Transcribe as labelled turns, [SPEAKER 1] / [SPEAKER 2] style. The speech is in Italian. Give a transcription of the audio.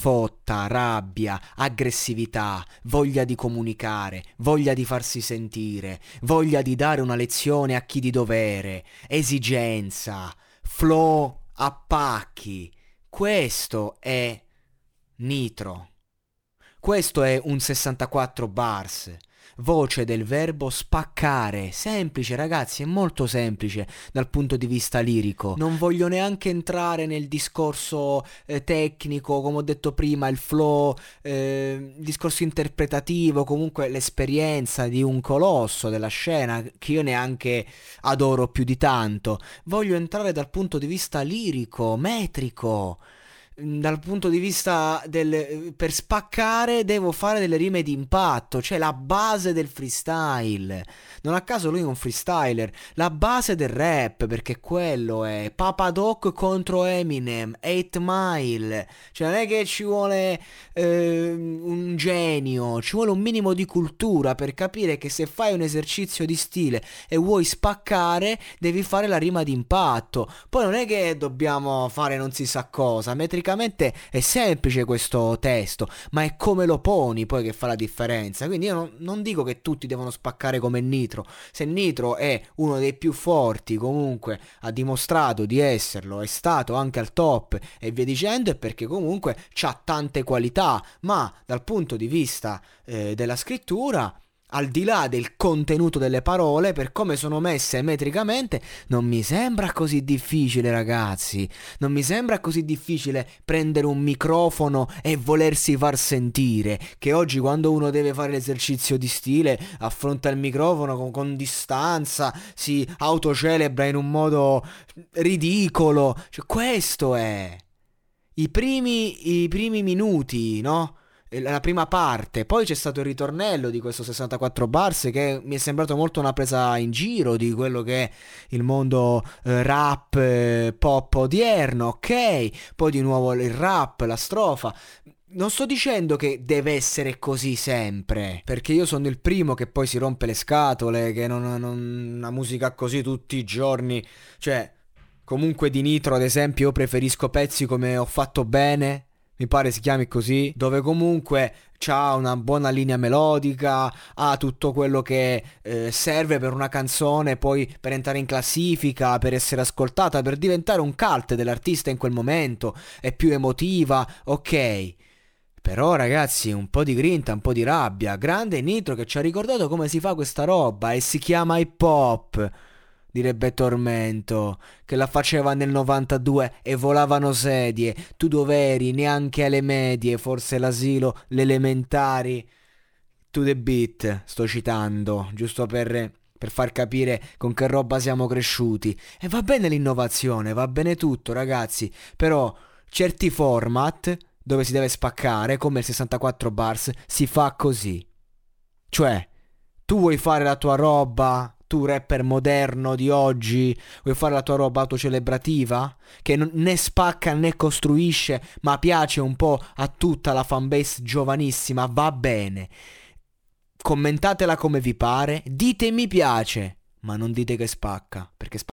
[SPEAKER 1] Fotta, rabbia, aggressività, voglia di comunicare, voglia di farsi sentire, voglia di dare una lezione a chi di dovere, esigenza, flow a pacchi. Questo è nitro. Questo è un 64 bars voce del verbo spaccare. Semplice, ragazzi, è molto semplice dal punto di vista lirico. Non voglio neanche entrare nel discorso eh, tecnico, come ho detto prima, il flow, eh, il discorso interpretativo, comunque l'esperienza di un colosso della scena che io neanche adoro più di tanto. Voglio entrare dal punto di vista lirico, metrico dal punto di vista del per spaccare devo fare delle rime di impatto, cioè la base del freestyle. Non a caso lui è un freestyler, la base del rap, perché quello è Papa Doc contro Eminem, 8 Mile. Cioè non è che ci vuole eh, un genio, ci vuole un minimo di cultura per capire che se fai un esercizio di stile e vuoi spaccare, devi fare la rima di impatto. Poi non è che dobbiamo fare non si sa cosa, metricamente tecnicamente è semplice questo testo, ma è come lo poni poi che fa la differenza. Quindi io non, non dico che tutti devono spaccare come Nitro. Se Nitro è uno dei più forti, comunque ha dimostrato di esserlo, è stato anche al top e via dicendo, è perché comunque ha tante qualità, ma dal punto di vista eh, della scrittura al di là del contenuto delle parole, per come sono messe metricamente, non mi sembra così difficile, ragazzi. Non mi sembra così difficile prendere un microfono e volersi far sentire. Che oggi, quando uno deve fare l'esercizio di stile, affronta il microfono con, con distanza, si autocelebra in un modo ridicolo. Cioè, questo è. I primi, I primi minuti, no? La prima parte, poi c'è stato il ritornello di questo 64 bars che mi è sembrato molto una presa in giro di quello che è il mondo eh, rap eh, pop odierno, ok? Poi di nuovo il rap, la strofa. Non sto dicendo che deve essere così sempre, perché io sono il primo che poi si rompe le scatole, che non, non una musica così tutti i giorni, cioè comunque di Nitro ad esempio io preferisco pezzi come Ho fatto bene mi pare si chiami così, dove comunque ha una buona linea melodica, ha tutto quello che eh, serve per una canzone, poi per entrare in classifica, per essere ascoltata, per diventare un cult dell'artista in quel momento, è più emotiva, ok. Però ragazzi, un po' di grinta, un po' di rabbia, grande Nitro che ci ha ricordato come si fa questa roba e si chiama hip hop direbbe Tormento, che la faceva nel 92 e volavano sedie, tu dov'eri? Neanche alle medie, forse l'asilo, le elementari. To the beat, sto citando, giusto per, per far capire con che roba siamo cresciuti. E va bene l'innovazione, va bene tutto, ragazzi, però certi format dove si deve spaccare, come il 64 bars, si fa così. Cioè, tu vuoi fare la tua roba tu rapper moderno di oggi vuoi fare la tua roba autocelebrativa? Che non, né spacca né costruisce ma piace un po' a tutta la fanbase giovanissima va bene. Commentatela come vi pare dite mi piace ma non dite che spacca perché spacca